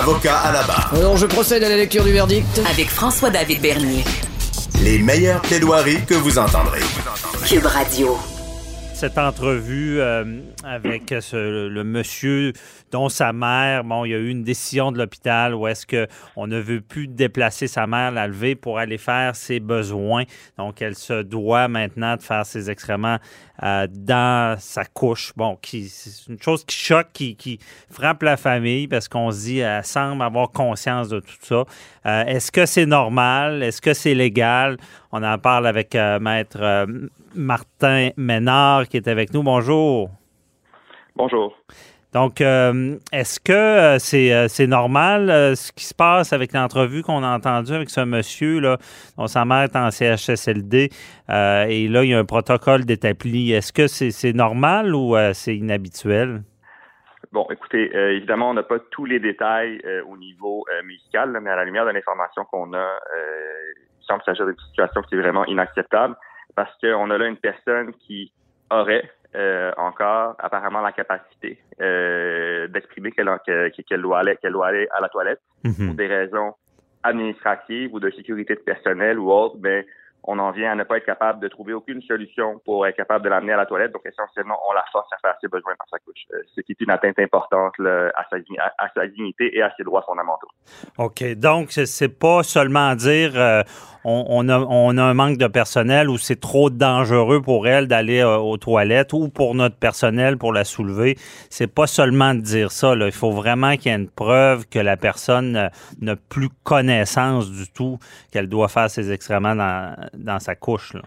Avocat à la barre. Alors je procède à la lecture du verdict. Avec François-David Bernier. Les meilleures plaidoiries que vous entendrez. Cube Radio. Cette entrevue euh, avec ce- le monsieur dont sa mère, bon, il y a eu une décision de l'hôpital où est-ce qu'on ne veut plus déplacer sa mère, la lever pour aller faire ses besoins. Donc, elle se doit maintenant de faire ses excréments euh, dans sa couche. Bon, c'est une chose qui choque, qui, frappe la famille parce qu'on se dit, elle semble avoir conscience de tout ça. Euh, est-ce que c'est normal? Est-ce que c'est légal? On en parle avec euh, Maître Martin Ménard qui est avec nous. Bonjour. Bonjour. Donc, euh, est-ce que euh, c'est euh, c'est normal ce qui se passe avec l'entrevue qu'on a entendue avec ce monsieur là, dont sa mère est en CHSLD et là il y a un protocole d'établi. Est-ce que c'est normal ou c'est inhabituel? Bon, écoutez, évidemment, on n'a pas tous les détails au niveau médical, mais à la lumière de l'information qu'on a, il semble s'agir d'une situation qui est vraiment inacceptable parce qu'on a là une personne qui aurait euh, encore apparemment la capacité euh, d'exprimer qu'elle que- qu'elle doit aller qu'elle doit aller à la toilette pour des raisons administratives ou de sécurité de personnel ou autre, mais on en vient à ne pas être capable de trouver aucune solution pour être capable de l'amener à la toilette. Donc, essentiellement, on la force à faire ses besoins dans sa couche, euh, ce qui est une atteinte importante à, sa, dignité et à ses droits fondamentaux. OK. Donc, c'est- pas seulement dire euh, on, a, un manque de personnel ou c'est trop dangereux pour elle d'aller euh, aux toilettes ou pour notre personnel pour la soulever. C'est pas seulement de dire ça. Il faut vraiment qu'il y ait une preuve que la personne n'a plus connaissance du tout qu'elle doit faire ses excréments dans, dans sa couche. Là.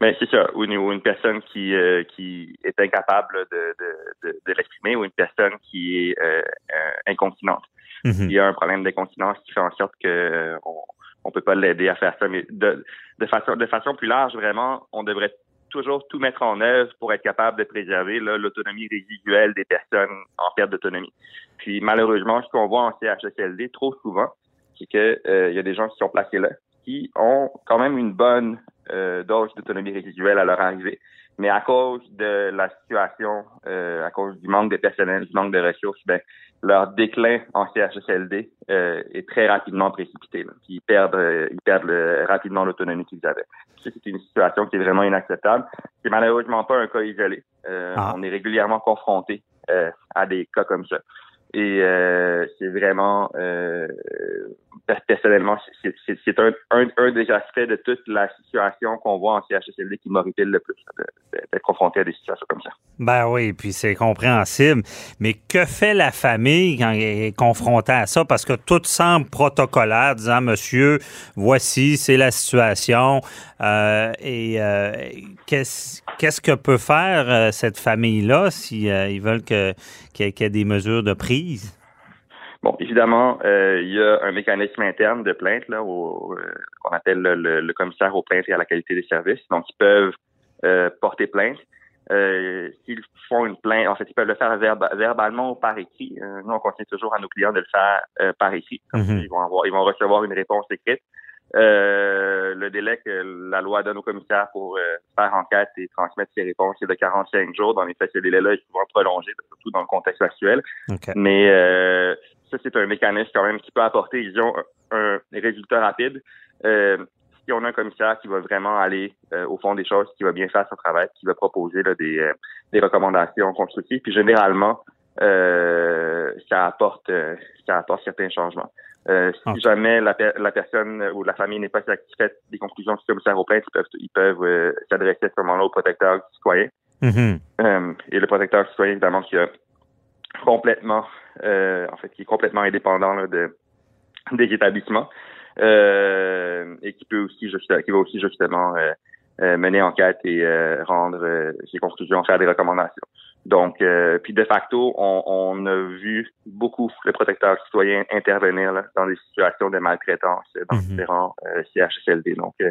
Mais c'est ça, ou une, ou une personne qui, euh, qui est incapable de, de, de, de l'exprimer ou une personne qui est euh, incontinente. Mhm. Il y a un problème d'incontinence qui fait en sorte que euh, on, on peut pas l'aider à faire ça. Mais de, de façon de façon plus large, vraiment, on devrait toujours tout mettre en œuvre pour être capable de préserver l'autonomie résiduelle des personnes en perte d'autonomie. Puis malheureusement, ce qu'on voit en CHSLD trop souvent, c'est que euh, il y a des gens qui sont placés là, qui ont quand même une bonne euh, dose d'autonomie résiduelle à leur arrivée, mais à cause de la situation, euh, à cause du manque de personnel, du manque de ressources, ben leur déclin en CHSLD euh, est très rapidement précipité. Là. Puis ils perdent, ils perdent rapidement l'autonomie qu'ils avaient. C'est une situation qui est vraiment inacceptable. C'est malheureusement pas un cas isolé. Ah. On est régulièrement confronté à des cas comme ça. Et euh, c'est vraiment, euh, per- personnellement, c'est- un, des aspects de toute la situation qu'on voit en CHSLD qui m'horripile le plus, d'être confronté à des situations comme ça. Ben oui, puis c'est compréhensible. Mais que fait la famille quand elle est confrontée à ça? Parce que tout semble protocolaire, disant, monsieur, voici, c'est la situation. Euh, et qu'est-ce qu'est-ce que peut faire cette famille-là si euh, ils veulent qu'il y, ait- des mesures de Bon, évidemment, euh, il y a un mécanisme interne de plainte là, au, euh, qu'on appelle le, le- le commissaire aux plaintes et à la qualité des services. Donc, ils peuvent euh, porter plainte. S'ils font une plainte, en fait, ils peuvent le faire verba- verbalement ou par écrit. Nous, on conseille toujours à nos clients de le faire par écrit. Mhm. ils vont avoir, ils vont recevoir une réponse écrite. Le délai que la loi donne aux commissaires pour euh, faire enquête et transmettre ces réponses est de 45 jours. Dans les faits, ce délai-là est souvent prolongé, surtout dans le contexte actuel. Mais euh, ça, c'est un mécanisme quand même qui peut apporter, disons, un, un résultat rapide. Euh, si on a un commissaire qui va vraiment aller au fond des choses, qui va bien faire son travail, qui va proposer là, des, des recommandations constructives, puis généralement, euh, ça apporte euh, ça apporte certains changements. Euh, si Ok. jamais la, per- la personne ou la famille n'est pas satisfaite des conclusions du commissaire aux plaintes, ils peuvent, ils peuvent euh, s'adresser à ce moment-là au protecteur du citoyen. Mhm. Euh, et le protecteur du citoyen, évidemment, qui a complètement, euh, en fait, qui est complètement indépendant là, de, des établissements euh, et qui peut aussi, qui va aussi justement mener enquête et euh, rendre ses conclusions, faire des recommandations. Donc, euh, puis de facto, on, on, a vu beaucoup le protecteur citoyen intervenir là, dans des situations de maltraitance dans Mhm. différents euh, CHSLD. Donc, euh,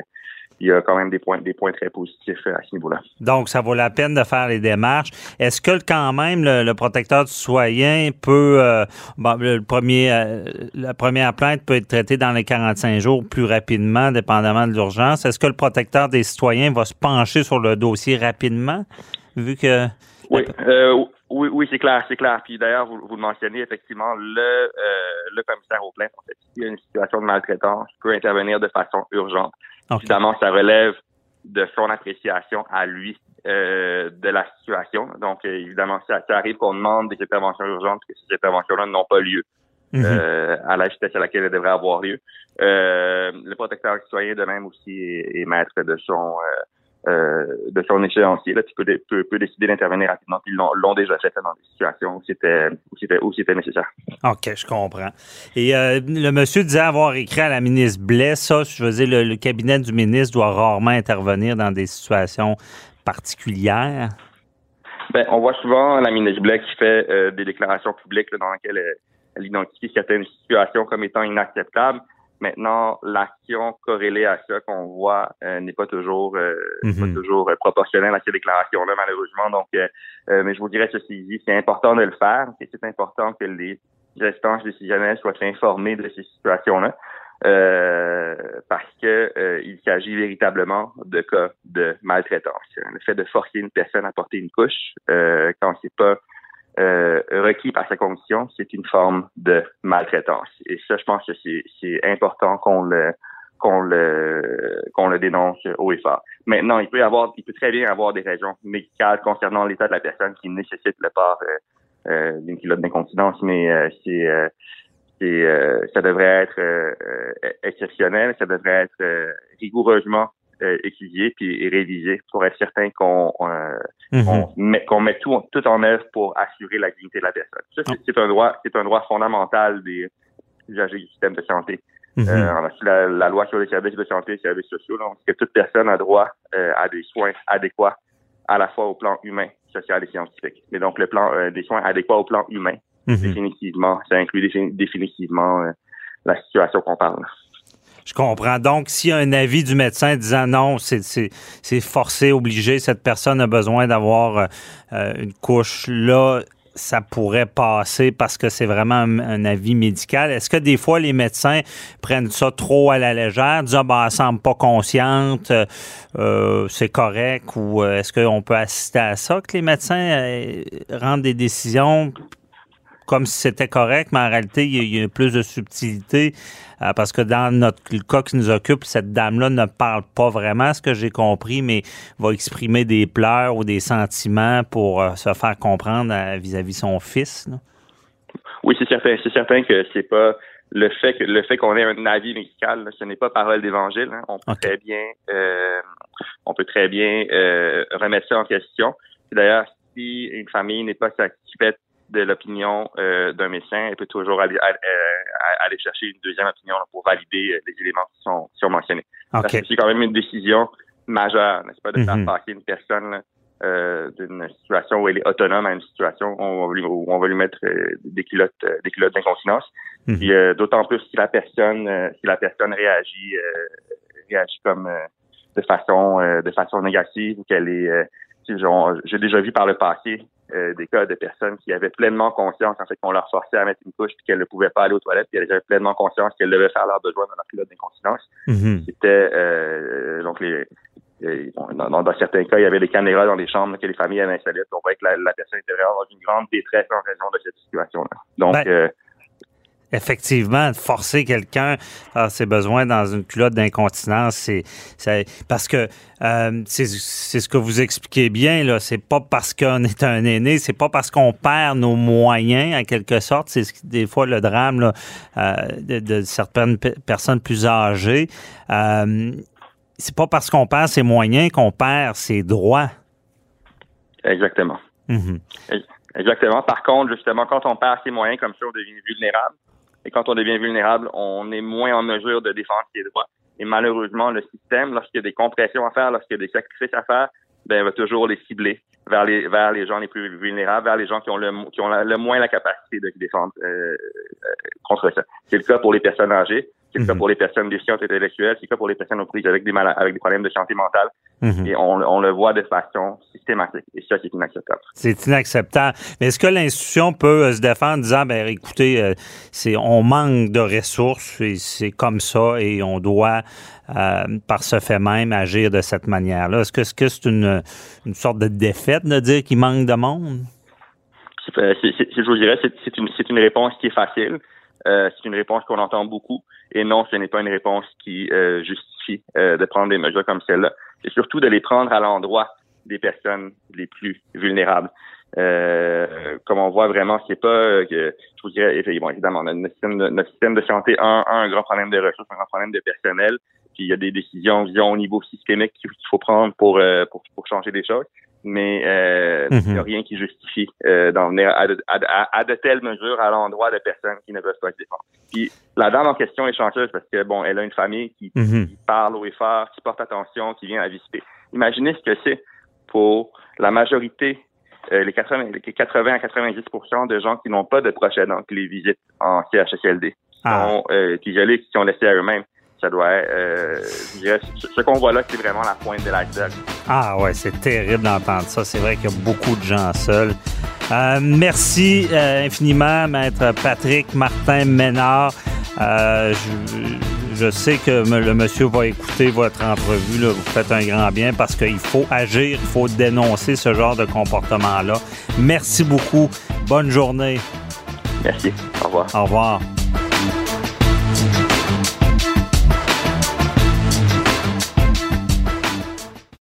il y a quand même des points, des points très positifs euh, à ce niveau-là. Donc, ça vaut la peine de faire les démarches. Est-ce que quand même le, le protecteur du citoyen peut, euh, bon, le premier, euh, la première plainte peut être traitée dans les 45 jours plus rapidement, dépendamment de l'urgence? Est-ce que le protecteur des citoyens va se pencher sur le dossier rapidement, vu que Oui, euh, oui, oui, c'est clair, c'est clair. Puis d'ailleurs, vous, vous le mentionnez, effectivement, le, euh, le commissaire aux plaintes, en fait, s'il y a une situation de maltraitance, peut intervenir de façon urgente. Évidemment, ça relève de son appréciation à lui euh, de la situation. Donc, euh, évidemment, ça, ça arrive qu'on demande des interventions urgentes, que ces interventions-là n'ont pas lieu Mhm. euh, à la vitesse à laquelle elles devraient avoir lieu. Euh, le protecteur citoyen, de même aussi, est, est maître de son euh, de son échéancier, là, puis peut, peut, peut décider d'intervenir rapidement. Puis ils l'ont déjà fait là, dans des situations où c'était où c'était où c'était nécessaire. OK, je comprends. Et euh, le monsieur disait avoir écrit à la ministre Blais, ça, je veux dire, le, le cabinet du ministre doit rarement intervenir dans des situations particulières. Ben, on voit souvent la ministre Blais qui fait euh, des déclarations publiques là, dans lesquelles elle, elle identifie certaines situations comme étant inacceptables. Maintenant, l'action corrélée à ça qu'on voit euh, n'est pas toujours euh, Mhm. pas toujours euh, proportionnelle à ces déclarations-là, malheureusement. Donc, euh, euh, mais je vous dirais ceci dit, c'est important de le faire c'est important que les instances décisionnelles soient informées de ces situations-là. euh, parce que euh, il s'agit véritablement de cas de maltraitance. Le fait de forcer une personne à porter une couche euh, quand c'est pas euh, requis par sa condition, c'est une forme de maltraitance. Et ça, je pense que c'est, important qu'on le qu'on le qu'on le dénonce haut et fort. Maintenant, il peut y avoir, il peut très bien avoir des raisons médicales concernant l'état de la personne qui nécessitent le port euh, euh, d'une culotte d'incontinence, mais euh, c'est euh, euh, ça devrait être exceptionnel, ça devrait être rigoureusement euh, étudié puis révisé pour être certain qu'on euh, Mhm. met, qu'on met tout, tout en œuvre pour assurer la dignité de la personne. Ça, c'est, un droit, c'est un droit fondamental des usagers du système de santé. Mhm. Euh, la, la loi sur les services de santé et les services sociaux, donc que toute personne a droit euh, à des soins adéquats à la fois au plan humain, social et scientifique. Mais donc le plan euh, des soins adéquats au plan humain, Mhm. définitivement, ça inclut défin- définitivement la situation qu'on parle. Je comprends. Donc, s'il y a un avis du médecin disant non, c'est, forcé, obligé, cette personne a besoin d'avoir euh, euh, une couche, là, ça pourrait passer parce que c'est vraiment un, avis médical. Est-ce que des fois, les médecins prennent ça trop à la légère, disent, ah, ben, elle semble pas consciente, euh, euh, c'est correct, ou euh, est-ce qu'on peut assister à ça, que les médecins rendent des décisions comme si c'était correct, mais en réalité, il y a, il y a plus de subtilité euh, parce que dans notre le cas qui nous occupe, cette dame-là ne parle pas vraiment, ce que j'ai compris, mais va exprimer des pleurs ou des sentiments pour euh, se faire comprendre euh, vis-à-vis son fils. là. Oui, c'est certain. C'est certain que c'est pas le fait que le fait qu'on ait un avis médical, là, ce n'est pas parole d'évangile. hein. On peut Ok. très bien, euh, on peut très bien euh, remettre ça en question. D'ailleurs, si une famille n'est pas satisfaite de l'opinion euh, d'un médecin, elle peut toujours aller, aller, euh, aller chercher une deuxième opinion là, pour valider euh, les éléments qui sont, qui sont mentionnés. Parce OK. que c'est quand même une décision majeure, n'est-ce pas, de Mhm. faire passer une personne euh, d'une situation où elle est autonome à une situation où on va lui, où on va lui mettre euh, des culottes, des culottes d'incontinence. Mhm. Puis euh, d'autant plus si la personne, si la personne réagit, euh, réagit comme euh, de façon, euh, de façon négative ou qu'elle est, euh, j'ai déjà vu par le passé euh, des cas de personnes qui avaient pleinement conscience en fait qu'on leur forçait à mettre une couche puis qu'elles ne pouvaient pas aller aux toilettes puis elles avaient pleinement conscience qu'elles devaient faire leurs besoins dans leur culotte d'incontinence Mhm. c'était euh, donc les dans, dans- dans certains cas, il y avait des caméras dans les chambres que les familles avaient installées. On voyait que la, la personne était vraiment dans une grande détresse en raison de cette situation-là. Donc, Ben, euh, Effectivement, forcer quelqu'un à ses besoins dans une culotte d'incontinence, c'est c'est- parce que euh, c'est c'est ce que vous expliquez bien là. C'est pas parce qu'on est un aîné, c'est pas parce qu'on perd nos moyens en quelque sorte. C'est ce qui- des fois le drame là, euh, de, de certaines pe- personnes plus âgées. Euh, c'est pas parce qu'on perd ses moyens qu'on perd ses droits. exactement. Mhm. Exactement. Par contre, justement, quand on perd ses moyens comme ça, on devient vulnérable. Et quand on devient vulnérable, on est moins en mesure de défendre ses droits. Et malheureusement, le système, lorsqu'il y a des compressions à faire, lorsqu'il y a des sacrifices à faire, ben, va toujours les cibler vers les vers les gens les plus vulnérables, vers les gens qui ont le qui ont le moins la capacité de se défendre euh, euh, contre ça. C'est le cas pour les personnes âgées, c'est le cas Mhm. pour les personnes déficientes intellectuelles, c'est le cas pour les personnes aux prises avec des avec des problèmes de santé mentale. Mhm. Et on, on le voit de façon systématique. Et ça, c'est inacceptable. C'est inacceptable. Mais est-ce que l'institution peut euh, se défendre en disant, ben écoutez, euh, c'est on manque de ressources et c'est comme ça et on doit, euh, par ce fait même, agir de cette manière-là? Est-ce que est-ce que c'est une, une sorte de défaite de dire qu'il manque de monde? C'est- euh, je vous dirais, c'est c'est une, c'est une réponse qui est facile. Euh, c'est une réponse qu'on entend beaucoup. Et non, ce n'est pas une réponse qui euh, justifie euh, de prendre des mesures comme celle-là. C'est surtout de les prendre à l'endroit des personnes les plus vulnérables. Euh, comme on voit vraiment, c'est pas euh, que je vous dirais, bon, évidemment, notre système, de, notre système de santé a un, un grand problème de ressources, un grand problème de personnel. Puis il y a des décisions, disons, au niveau systémique qu'il faut prendre pour, euh, pour, pour changer des choses. Mais euh, Mhm. il n'y a rien qui justifie euh, d'en venir à de, à, de- à- à de telles mesures à l'endroit de personnes qui ne peuvent pas se défendre. Puis la dame en question est chanceuse parce que bon, elle a une famille qui, Mhm. qui parle au effort, qui porte attention, qui vient la visiter. Imaginez ce que c'est pour la majorité, euh, les 80, les 80 à 90 de gens qui n'ont pas de aidants qui les visitent en CHSLD, qui Ah. sont euh, isolés, qui sont laissés à eux-mêmes. Ça doit, euh, je dirais, ce, ce qu'on voit là, c'est vraiment la pointe de l'iceberg. Ah ouais, c'est terrible d'entendre ça. C'est vrai qu'il y a beaucoup de gens seuls. Euh, merci euh, infiniment, Maître Patrick Martin Ménard. Euh, je, je sais que le monsieur va écouter votre entrevue. Là. Vous faites un grand bien parce qu'il faut agir, il faut dénoncer ce genre de comportement-là. Merci beaucoup. Bonne journée. Merci. Au revoir. Au revoir.